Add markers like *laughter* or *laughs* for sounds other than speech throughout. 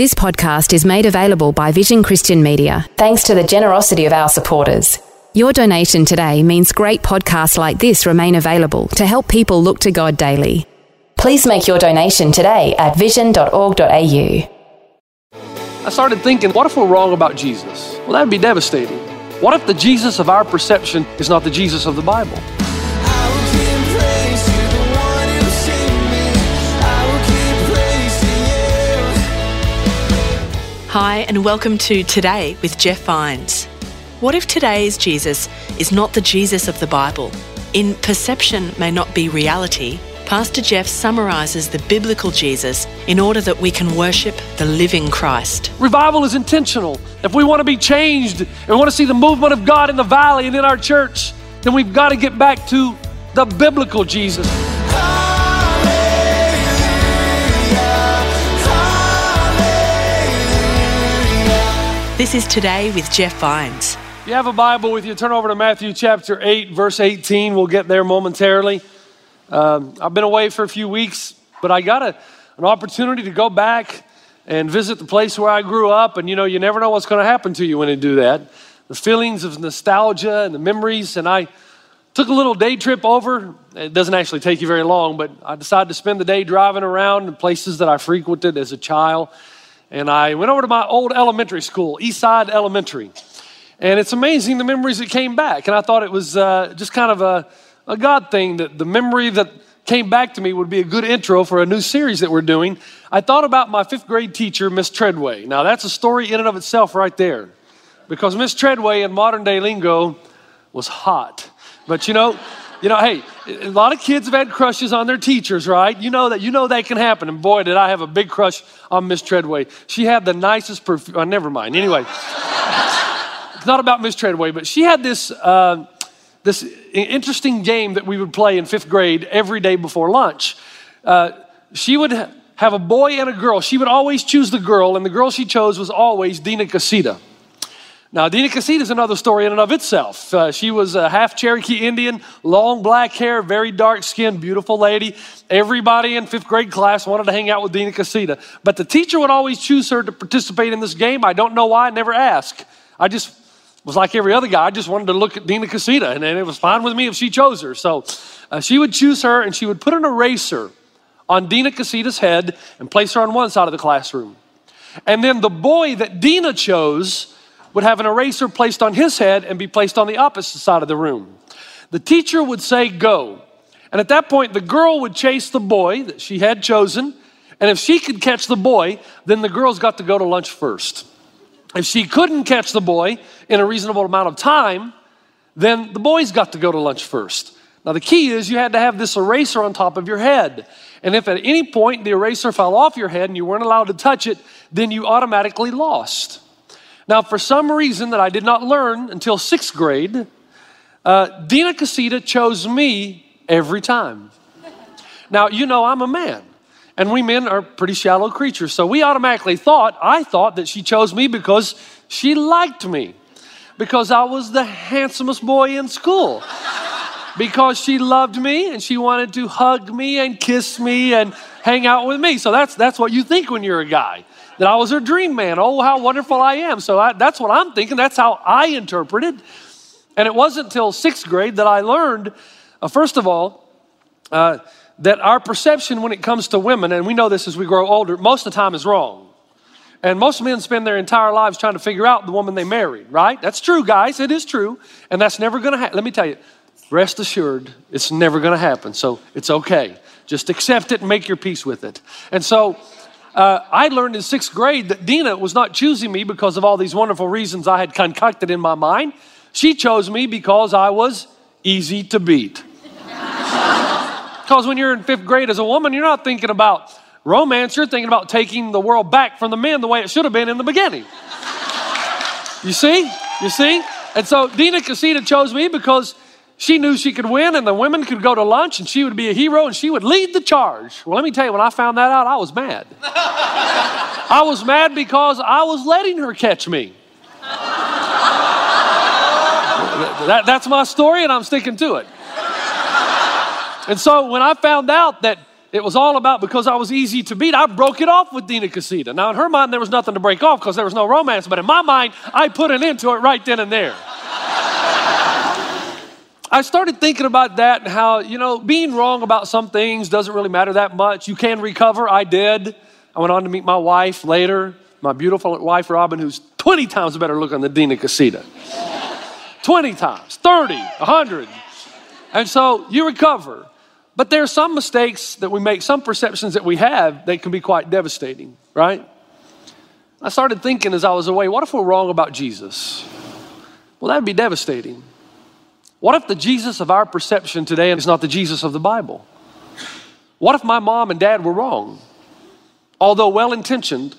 This podcast is made available by Vision Christian Media, thanks to the generosity of our supporters. Your donation today means great podcasts like this remain available to help people look to God daily. Please make your donation today at vision.org.au. I started thinking, what if we're wrong about Jesus? Well, that'd be devastating. What if the Jesus of our perception is not the Jesus of the Bible? Hi, and welcome to Today with Jeff Vines. What if today's Jesus is not the Jesus of the Bible? In Perception May Not Be Reality, Pastor Jeff summarizes the biblical Jesus in order that we can worship the living Christ. Revival is intentional. If we want to be changed and we want to see the movement of God in the valley and in our church, then we've got to get back to the biblical Jesus. This is Today with Jeff Vines. If you have a Bible with you, turn over to Matthew chapter 8, verse 18. We'll get there momentarily. Um, I've been away for a few weeks, but I got a, an opportunity to go back and visit the place where I grew up. And you know, you never know what's going to happen to you when you do that. The feelings of nostalgia and the memories. And I took a little day trip over. It doesn't actually take you very long, but I decided to spend the day driving around in places that I frequented as a child. And I went over to my old elementary school, Eastside Elementary. And it's amazing the memories that came back. And I thought it was uh, just kind of a, a God thing that the memory that came back to me would be a good intro for a new series that we're doing. I thought about my fifth grade teacher, Miss Treadway. Now, that's a story in and of itself right there. Because Miss Treadway in modern day lingo was hot. But you know, you know, hey, a lot of kids have had crushes on their teachers, right? You know that you know that can happen. And boy, did I have a big crush on Miss Treadway. She had the nicest perfume. Oh, never mind. Anyway, *laughs* it's not about Miss Treadway, but she had this uh, this interesting game that we would play in fifth grade every day before lunch. Uh, she would have a boy and a girl. She would always choose the girl, and the girl she chose was always Dina Casita. Now, Dina Casita is another story in and of itself. Uh, she was a half Cherokee Indian, long black hair, very dark skin, beautiful lady. Everybody in fifth grade class wanted to hang out with Dina Casita. But the teacher would always choose her to participate in this game. I don't know why, I never asked. I just was like every other guy. I just wanted to look at Dina Casita, and, and it was fine with me if she chose her. So uh, she would choose her, and she would put an eraser on Dina Casita's head and place her on one side of the classroom. And then the boy that Dina chose would have an eraser placed on his head and be placed on the opposite side of the room. The teacher would say, Go. And at that point, the girl would chase the boy that she had chosen. And if she could catch the boy, then the girls got to go to lunch first. If she couldn't catch the boy in a reasonable amount of time, then the boys got to go to lunch first. Now, the key is you had to have this eraser on top of your head. And if at any point the eraser fell off your head and you weren't allowed to touch it, then you automatically lost. Now, for some reason that I did not learn until sixth grade, uh, Dina Casita chose me every time. Now, you know, I'm a man, and we men are pretty shallow creatures. So we automatically thought, I thought that she chose me because she liked me, because I was the handsomest boy in school, because she loved me and she wanted to hug me and kiss me and hang out with me. So that's, that's what you think when you're a guy that I was her dream man. Oh, how wonderful I am. So I, that's what I'm thinking. That's how I interpreted. And it wasn't until sixth grade that I learned, uh, first of all, uh, that our perception when it comes to women, and we know this as we grow older, most of the time is wrong. And most men spend their entire lives trying to figure out the woman they married, right? That's true, guys. It is true. And that's never going to happen. Let me tell you, rest assured, it's never going to happen. So it's okay. Just accept it and make your peace with it. And so, uh, I learned in sixth grade that Dina was not choosing me because of all these wonderful reasons I had concocted in my mind. She chose me because I was easy to beat. *laughs* because when you're in fifth grade as a woman, you're not thinking about romance, you're thinking about taking the world back from the men the way it should have been in the beginning. You see? You see? And so Dina Casita chose me because she knew she could win and the women could go to lunch and she would be a hero and she would lead the charge. Well, let me tell you, when I found that out, I was mad. *laughs* I was mad because I was letting her catch me. that, that's my story and I'm sticking to it. And so when I found out that it was all about because I was easy to beat, I broke it off with Dina Casita. Now, in her mind, there was nothing to break off because there was no romance, but in my mind, I put an end to it right then and there. I started thinking about that and how, you know, being wrong about some things doesn't really matter that much. You can recover. I did. I went on to meet my wife later, my beautiful wife, Robin, who's 20 times better looking than Dina Casita. *laughs* 20 times, 30, 100. And so you recover. But there are some mistakes that we make, some perceptions that we have that can be quite devastating, right? I started thinking as I was away, what if we're wrong about Jesus? Well, that'd be devastating. What if the Jesus of our perception today is not the Jesus of the Bible? What if my mom and dad were wrong? Although well intentioned,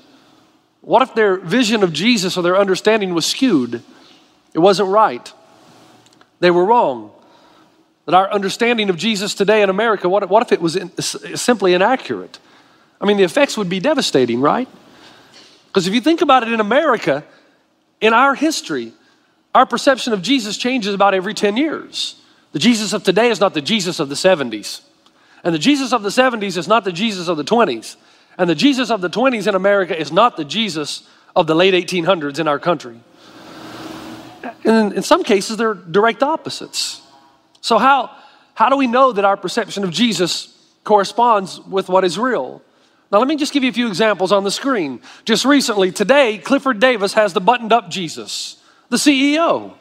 what if their vision of Jesus or their understanding was skewed? It wasn't right. They were wrong. That our understanding of Jesus today in America, what, what if it was in, simply inaccurate? I mean, the effects would be devastating, right? Because if you think about it in America, in our history, our perception of Jesus changes about every 10 years. The Jesus of today is not the Jesus of the 70s. And the Jesus of the 70s is not the Jesus of the 20s. And the Jesus of the 20s in America is not the Jesus of the late 1800s in our country. And in some cases, they're direct opposites. So, how, how do we know that our perception of Jesus corresponds with what is real? Now, let me just give you a few examples on the screen. Just recently, today, Clifford Davis has the buttoned up Jesus the CEO.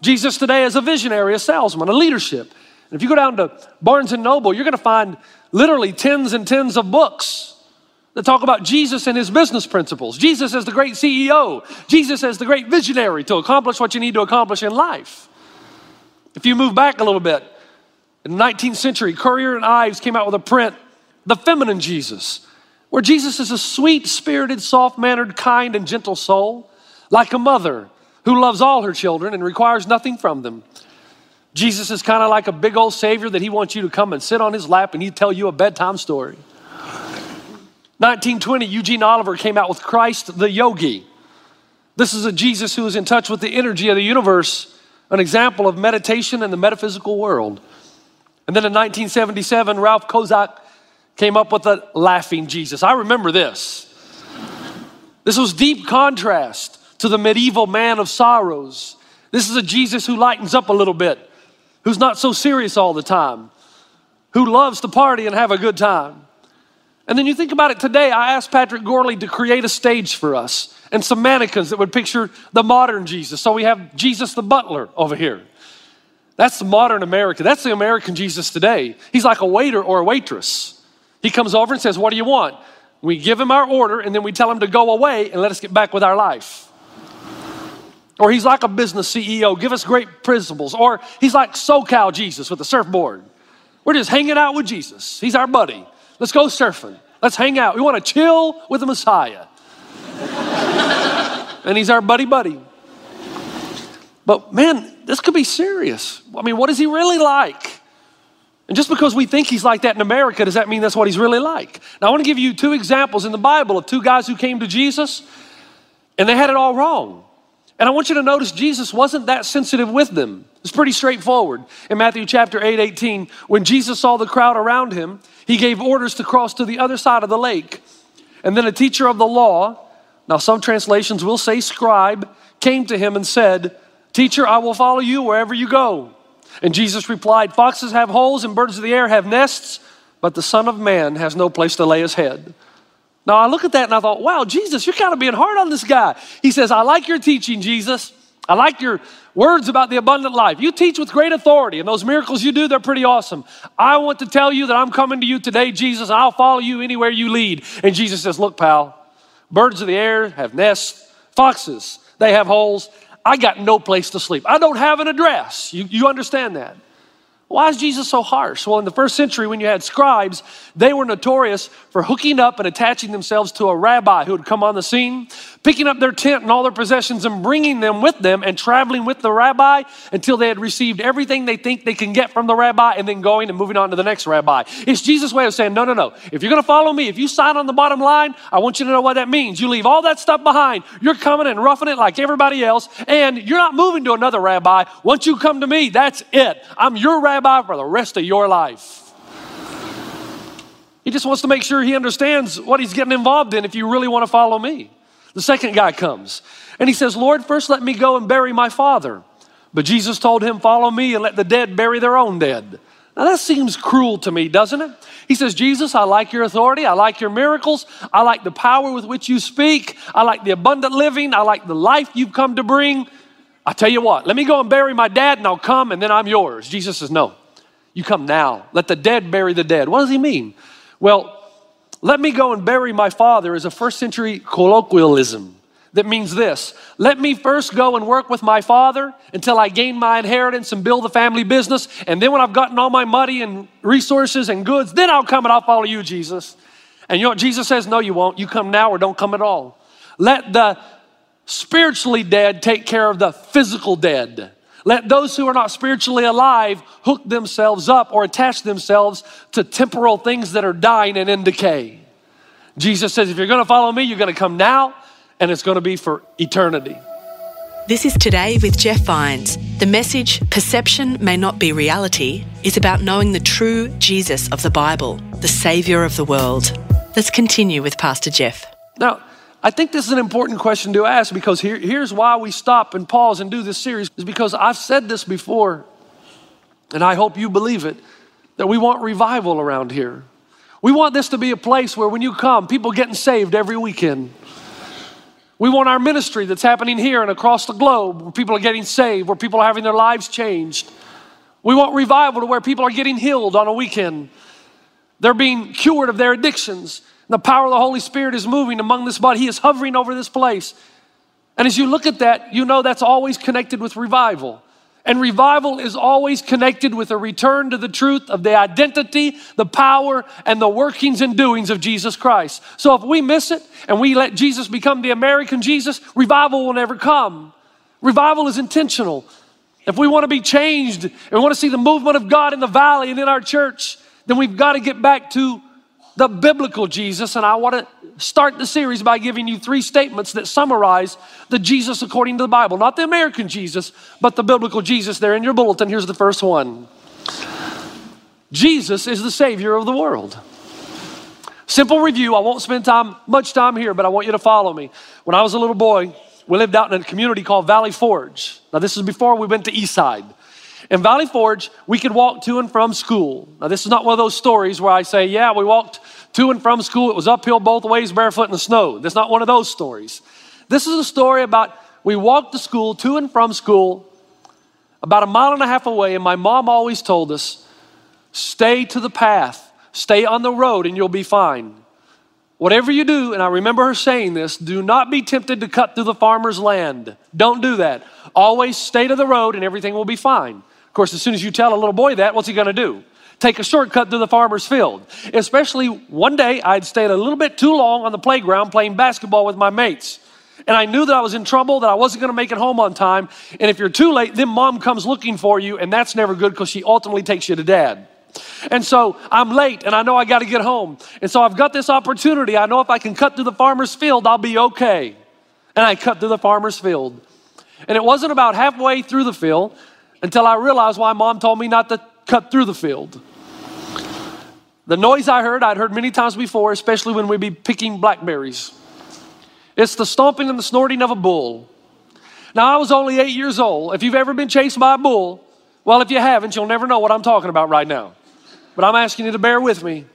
Jesus today is a visionary, a salesman, a leadership. And if you go down to Barnes and Noble, you're going to find literally tens and tens of books that talk about Jesus and his business principles. Jesus as the great CEO, Jesus as the great visionary to accomplish what you need to accomplish in life. If you move back a little bit, in the 19th century, Currier and Ives came out with a print, The Feminine Jesus, where Jesus is a sweet spirited, soft mannered, kind, and gentle soul, like a mother who loves all her children and requires nothing from them. Jesus is kind of like a big old savior that he wants you to come and sit on his lap and he'd tell you a bedtime story. 1920, Eugene Oliver came out with Christ the Yogi. This is a Jesus who is in touch with the energy of the universe, an example of meditation in the metaphysical world. And then in 1977, Ralph Kozak came up with the laughing Jesus. I remember this. This was deep contrast to the medieval man of sorrows. This is a Jesus who lightens up a little bit, who's not so serious all the time, who loves to party and have a good time. And then you think about it today, I asked Patrick Gorley to create a stage for us and some mannequins that would picture the modern Jesus. So we have Jesus the butler over here. That's the modern America. That's the American Jesus today. He's like a waiter or a waitress. He comes over and says, What do you want? We give him our order and then we tell him to go away and let us get back with our life. Or he's like a business CEO, give us great principles. Or he's like SoCal Jesus with a surfboard. We're just hanging out with Jesus. He's our buddy. Let's go surfing. Let's hang out. We want to chill with the Messiah. *laughs* and he's our buddy buddy. But man, this could be serious. I mean, what is he really like? And just because we think he's like that in America, does that mean that's what he's really like? Now, I want to give you two examples in the Bible of two guys who came to Jesus and they had it all wrong. And I want you to notice Jesus wasn't that sensitive with them. It's pretty straightforward. In Matthew chapter 8, 18, when Jesus saw the crowd around him, he gave orders to cross to the other side of the lake. And then a teacher of the law, now some translations will say scribe, came to him and said, Teacher, I will follow you wherever you go. And Jesus replied, Foxes have holes and birds of the air have nests, but the Son of Man has no place to lay his head. Now I look at that and I thought, wow, Jesus, you're kind of being hard on this guy. He says, I like your teaching, Jesus. I like your words about the abundant life. You teach with great authority, and those miracles you do, they're pretty awesome. I want to tell you that I'm coming to you today, Jesus, I'll follow you anywhere you lead. And Jesus says, Look, pal, birds of the air have nests, foxes, they have holes. I got no place to sleep. I don't have an address. You, you understand that? Why is Jesus so harsh? Well, in the first century, when you had scribes, they were notorious for hooking up and attaching themselves to a rabbi who would come on the scene, picking up their tent and all their possessions and bringing them with them and traveling with the rabbi until they had received everything they think they can get from the rabbi and then going and moving on to the next rabbi. It's Jesus' way of saying, no, no, no. If you're going to follow me, if you sign on the bottom line, I want you to know what that means. You leave all that stuff behind. You're coming and roughing it like everybody else, and you're not moving to another rabbi. Once you come to me, that's it. I'm your rabbi for the rest of your life. He just wants to make sure he understands what he's getting involved in if you really want to follow me. The second guy comes and he says, Lord, first let me go and bury my father. But Jesus told him, Follow me and let the dead bury their own dead. Now that seems cruel to me, doesn't it? He says, Jesus, I like your authority. I like your miracles. I like the power with which you speak. I like the abundant living. I like the life you've come to bring. I tell you what, let me go and bury my dad and I'll come and then I'm yours. Jesus says, No, you come now. Let the dead bury the dead. What does he mean? Well, let me go and bury my father is a first century colloquialism that means this let me first go and work with my father until I gain my inheritance and build the family business. And then when I've gotten all my money and resources and goods, then I'll come and I'll follow you, Jesus. And you know what Jesus says? No, you won't. You come now or don't come at all. Let the spiritually dead take care of the physical dead. Let those who are not spiritually alive hook themselves up or attach themselves to temporal things that are dying and in decay. Jesus says, if you're going to follow me, you're going to come now and it's going to be for eternity. This is Today with Jeff Vines. The message, Perception May Not Be Reality, is about knowing the true Jesus of the Bible, the Saviour of the world. Let's continue with Pastor Jeff. Now, I think this is an important question to ask because here, here's why we stop and pause and do this series is because I've said this before, and I hope you believe it, that we want revival around here. We want this to be a place where when you come, people getting saved every weekend. We want our ministry that's happening here and across the globe where people are getting saved, where people are having their lives changed. We want revival to where people are getting healed on a weekend. They're being cured of their addictions. The power of the Holy Spirit is moving among this body. He is hovering over this place. And as you look at that, you know that's always connected with revival. And revival is always connected with a return to the truth of the identity, the power, and the workings and doings of Jesus Christ. So if we miss it and we let Jesus become the American Jesus, revival will never come. Revival is intentional. If we want to be changed and we want to see the movement of God in the valley and in our church, then we've got to get back to the biblical Jesus, and I want to start the series by giving you three statements that summarize the Jesus according to the Bible. Not the American Jesus, but the biblical Jesus there in your bulletin. Here's the first one Jesus is the Savior of the world. Simple review. I won't spend time, much time here, but I want you to follow me. When I was a little boy, we lived out in a community called Valley Forge. Now, this is before we went to Eastside. In Valley Forge, we could walk to and from school. Now, this is not one of those stories where I say, yeah, we walked to and from school. It was uphill both ways, barefoot in the snow. That's not one of those stories. This is a story about we walked to school, to and from school, about a mile and a half away, and my mom always told us, stay to the path, stay on the road, and you'll be fine. Whatever you do, and I remember her saying this, do not be tempted to cut through the farmer's land. Don't do that. Always stay to the road and everything will be fine. Course, as soon as you tell a little boy that, what's he going to do? Take a shortcut through the farmer's field. Especially one day, I'd stayed a little bit too long on the playground playing basketball with my mates. And I knew that I was in trouble, that I wasn't going to make it home on time. And if you're too late, then mom comes looking for you, and that's never good because she ultimately takes you to dad. And so I'm late and I know I got to get home. And so I've got this opportunity. I know if I can cut through the farmer's field, I'll be okay. And I cut through the farmer's field. And it wasn't about halfway through the field until I realized why mom told me not to cut through the field. The noise I heard, I'd heard many times before, especially when we'd be picking blackberries. It's the stomping and the snorting of a bull. Now, I was only eight years old. If you've ever been chased by a bull, well, if you haven't, you'll never know what I'm talking about right now. But I'm asking you to bear with me.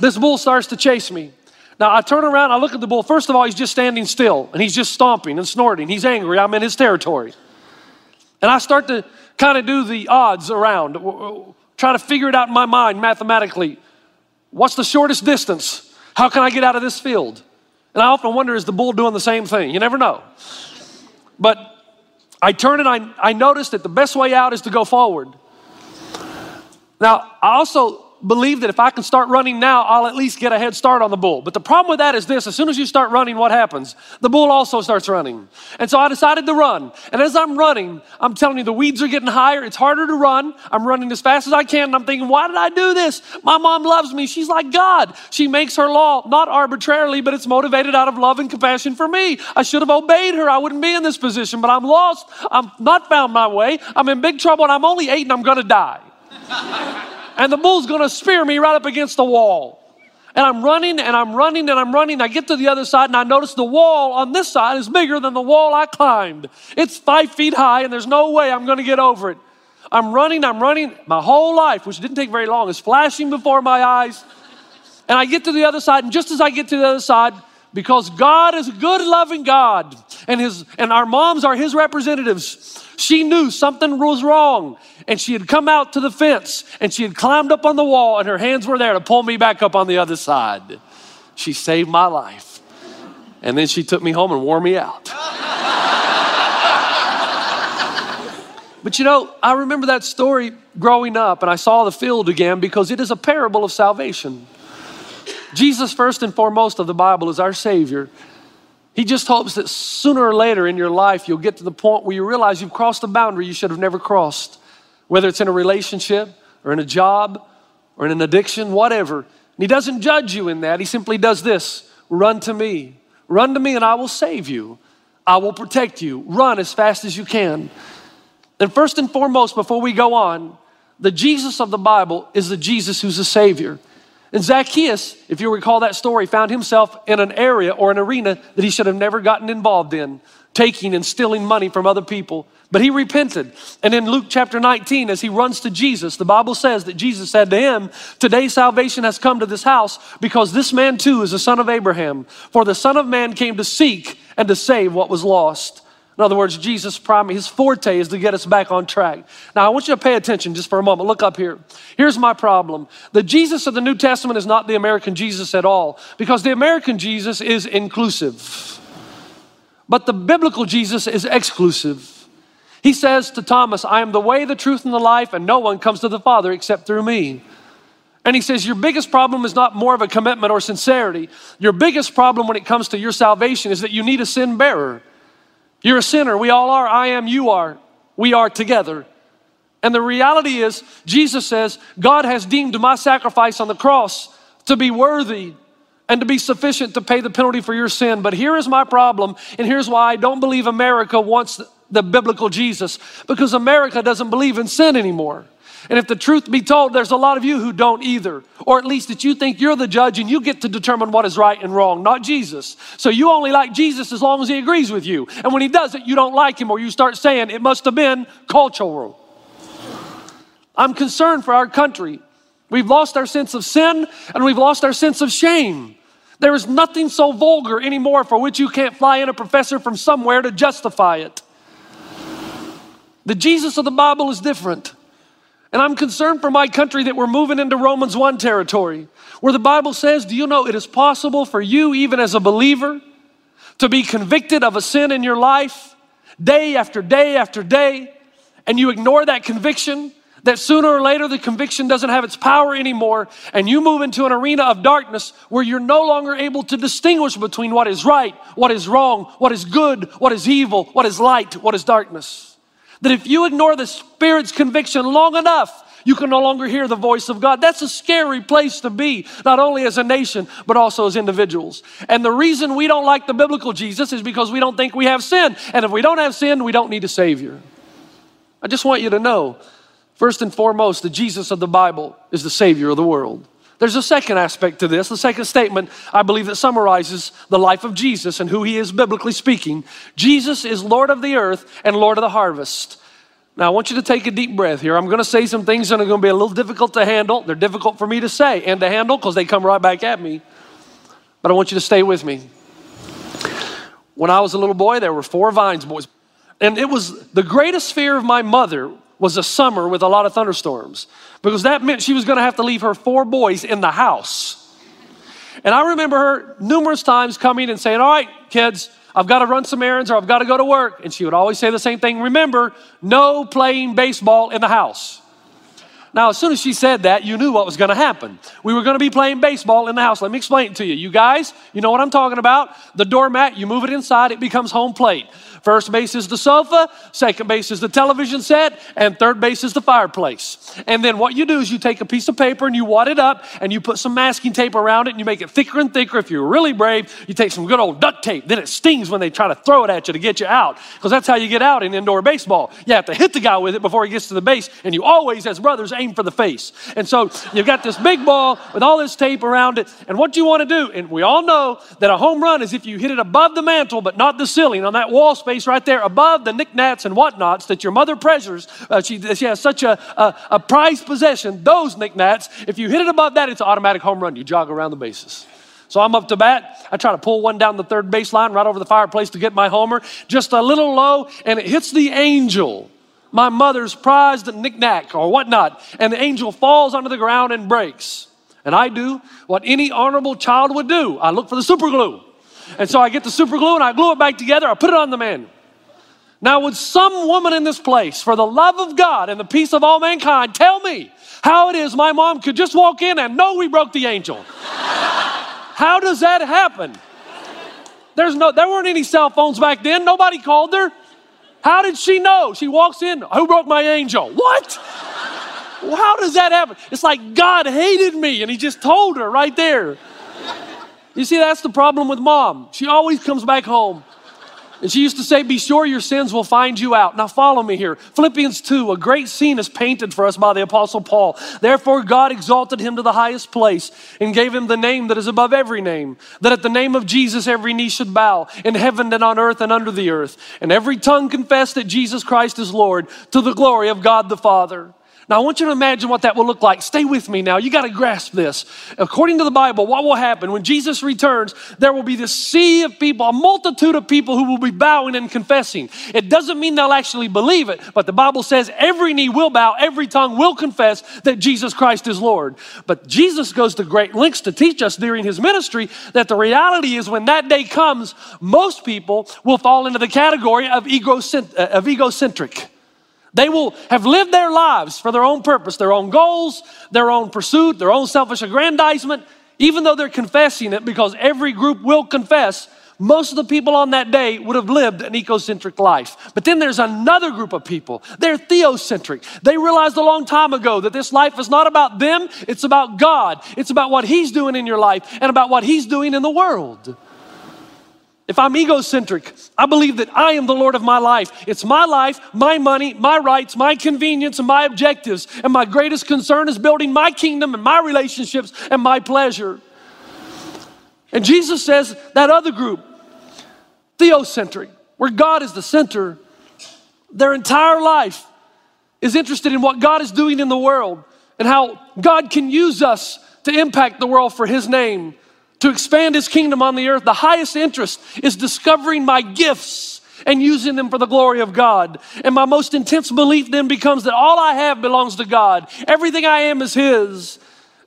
This bull starts to chase me. Now I turn around, I look at the bull. First of all, he's just standing still and he's just stomping and snorting. He's angry. I'm in his territory. And I start to kind of do the odds around, try to figure it out in my mind mathematically. What's the shortest distance? How can I get out of this field? And I often wonder is the bull doing the same thing? You never know. But I turn and I, I notice that the best way out is to go forward. Now, I also believe that if I can start running now, I'll at least get a head start on the bull. But the problem with that is this as soon as you start running, what happens? The bull also starts running. And so I decided to run. And as I'm running, I'm telling you, the weeds are getting higher. It's harder to run. I'm running as fast as I can. And I'm thinking, why did I do this? My mom loves me. She's like God. She makes her law not arbitrarily, but it's motivated out of love and compassion for me. I should have obeyed her. I wouldn't be in this position, but I'm lost. I'm not found my way. I'm in big trouble and I'm only eight and I'm going to die *laughs* and the bull's gonna spear me right up against the wall. And I'm running and I'm running and I'm running. I get to the other side and I notice the wall on this side is bigger than the wall I climbed. It's five feet high and there's no way I'm gonna get over it. I'm running, I'm running. My whole life, which didn't take very long, is flashing before my eyes. And I get to the other side, and just as I get to the other side, because God is a good, loving God, and his and our moms are his representatives. She knew something was wrong, and she had come out to the fence, and she had climbed up on the wall, and her hands were there to pull me back up on the other side. She saved my life, and then she took me home and wore me out. *laughs* but you know, I remember that story growing up, and I saw the field again because it is a parable of salvation. Jesus, first and foremost of the Bible, is our Savior. He just hopes that sooner or later in your life, you'll get to the point where you realize you've crossed a boundary you should have never crossed, whether it's in a relationship or in a job or in an addiction, whatever. And He doesn't judge you in that. He simply does this run to me. Run to me, and I will save you. I will protect you. Run as fast as you can. And first and foremost, before we go on, the Jesus of the Bible is the Jesus who's a Savior. And Zacchaeus, if you recall that story, found himself in an area or an arena that he should have never gotten involved in, taking and stealing money from other people. But he repented. And in Luke chapter 19, as he runs to Jesus, the Bible says that Jesus said to him, Today salvation has come to this house because this man too is a son of Abraham. For the Son of Man came to seek and to save what was lost. In other words, Jesus' prime, his forte is to get us back on track. Now, I want you to pay attention just for a moment. Look up here. Here's my problem. The Jesus of the New Testament is not the American Jesus at all, because the American Jesus is inclusive. But the biblical Jesus is exclusive. He says to Thomas, I am the way, the truth, and the life, and no one comes to the Father except through me. And he says, Your biggest problem is not more of a commitment or sincerity. Your biggest problem when it comes to your salvation is that you need a sin bearer. You're a sinner. We all are. I am. You are. We are together. And the reality is, Jesus says, God has deemed my sacrifice on the cross to be worthy and to be sufficient to pay the penalty for your sin. But here is my problem, and here's why I don't believe America wants the biblical Jesus because America doesn't believe in sin anymore. And if the truth be told, there's a lot of you who don't either, or at least that you think you're the judge and you get to determine what is right and wrong, not Jesus. So you only like Jesus as long as he agrees with you. And when he doesn't, you don't like him, or you start saying it must have been cultural. I'm concerned for our country. We've lost our sense of sin and we've lost our sense of shame. There is nothing so vulgar anymore for which you can't fly in a professor from somewhere to justify it. The Jesus of the Bible is different. And I'm concerned for my country that we're moving into Romans 1 territory, where the Bible says, Do you know it is possible for you, even as a believer, to be convicted of a sin in your life day after day after day, and you ignore that conviction? That sooner or later the conviction doesn't have its power anymore, and you move into an arena of darkness where you're no longer able to distinguish between what is right, what is wrong, what is good, what is evil, what is light, what is darkness. That if you ignore the Spirit's conviction long enough, you can no longer hear the voice of God. That's a scary place to be, not only as a nation, but also as individuals. And the reason we don't like the biblical Jesus is because we don't think we have sin. And if we don't have sin, we don't need a Savior. I just want you to know, first and foremost, the Jesus of the Bible is the Savior of the world. There's a second aspect to this. The second statement, I believe, that summarizes the life of Jesus and who he is biblically speaking. Jesus is Lord of the earth and Lord of the harvest. Now, I want you to take a deep breath here. I'm going to say some things that are going to be a little difficult to handle. They're difficult for me to say and to handle because they come right back at me. But I want you to stay with me. When I was a little boy, there were four Vines boys. And it was the greatest fear of my mother was a summer with a lot of thunderstorms because that meant she was going to have to leave her four boys in the house. And I remember her numerous times coming and saying, All right, kids, I've got to run some errands or I've got to go to work. And she would always say the same thing Remember, no playing baseball in the house. Now, as soon as she said that, you knew what was going to happen. We were going to be playing baseball in the house. Let me explain it to you. You guys, you know what I'm talking about. The doormat, you move it inside, it becomes home plate. First base is the sofa, second base is the television set, and third base is the fireplace. And then what you do is you take a piece of paper and you wad it up and you put some masking tape around it and you make it thicker and thicker. If you're really brave, you take some good old duct tape. Then it stings when they try to throw it at you to get you out because that's how you get out in indoor baseball. You have to hit the guy with it before he gets to the base, and you always, as brothers, aim for the face. And so you've got this big ball with all this tape around it, and what you want to do, and we all know that a home run is if you hit it above the mantle but not the ceiling on that wall space right there above the knickknacks and whatnots that your mother treasures. Uh, she, she has such a, a, a prized possession, those knickknacks. If you hit it above that, it's an automatic home run. You jog around the bases. So I'm up to bat. I try to pull one down the third baseline right over the fireplace to get my homer, just a little low, and it hits the angel, my mother's prized knickknack or whatnot, and the angel falls onto the ground and breaks. And I do what any honorable child would do I look for the super glue. And so I get the super glue and I glue it back together, I put it on the man. Now, would some woman in this place, for the love of God and the peace of all mankind, tell me how it is my mom could just walk in and know we broke the angel? *laughs* how does that happen? There's no, there weren't any cell phones back then. Nobody called her. How did she know? She walks in, who broke my angel? What? How does that happen? It's like God hated me and he just told her right there. You see, that's the problem with mom. She always comes back home and she used to say, Be sure your sins will find you out. Now, follow me here. Philippians 2, a great scene is painted for us by the Apostle Paul. Therefore, God exalted him to the highest place and gave him the name that is above every name, that at the name of Jesus every knee should bow, in heaven and on earth and under the earth, and every tongue confess that Jesus Christ is Lord, to the glory of God the Father. Now, I want you to imagine what that will look like. Stay with me now. You got to grasp this. According to the Bible, what will happen when Jesus returns? There will be this sea of people, a multitude of people who will be bowing and confessing. It doesn't mean they'll actually believe it, but the Bible says every knee will bow, every tongue will confess that Jesus Christ is Lord. But Jesus goes to great lengths to teach us during his ministry that the reality is when that day comes, most people will fall into the category of, uh, egocentric. They will have lived their lives for their own purpose, their own goals, their own pursuit, their own selfish aggrandizement, even though they're confessing it because every group will confess. Most of the people on that day would have lived an egocentric life. But then there's another group of people. They're theocentric. They realized a long time ago that this life is not about them, it's about God. It's about what He's doing in your life and about what He's doing in the world. If I'm egocentric, I believe that I am the Lord of my life. It's my life, my money, my rights, my convenience, and my objectives. And my greatest concern is building my kingdom and my relationships and my pleasure. And Jesus says that other group, theocentric, where God is the center, their entire life is interested in what God is doing in the world and how God can use us to impact the world for His name to expand his kingdom on the earth, the highest interest is discovering my gifts and using them for the glory of God. And my most intense belief then becomes that all I have belongs to God. Everything I am is his.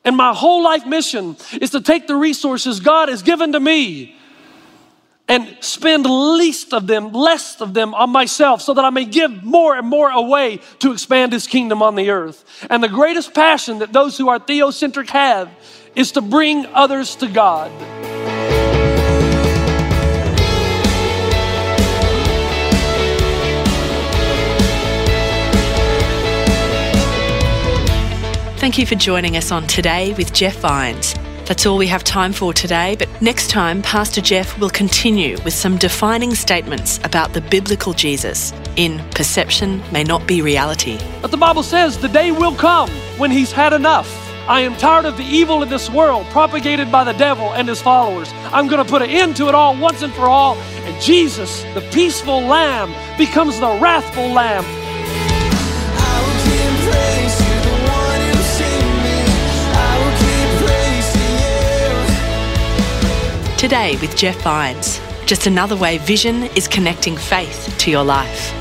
And my whole life mission is to take the resources God has given to me and spend least of them, less of them on myself so that I may give more and more away to expand his kingdom on the earth. And the greatest passion that those who are theocentric have is to bring others to God. Thank you for joining us on Today with Jeff Vines. That's all we have time for today, but next time, Pastor Jeff will continue with some defining statements about the biblical Jesus in Perception May Not Be Reality. But the Bible says the day will come when he's had enough. I am tired of the evil in this world propagated by the devil and his followers. I'm going to put an end to it all once and for all. And Jesus, the peaceful lamb, becomes the wrathful lamb. Today with Jeff Vines. Just another way vision is connecting faith to your life.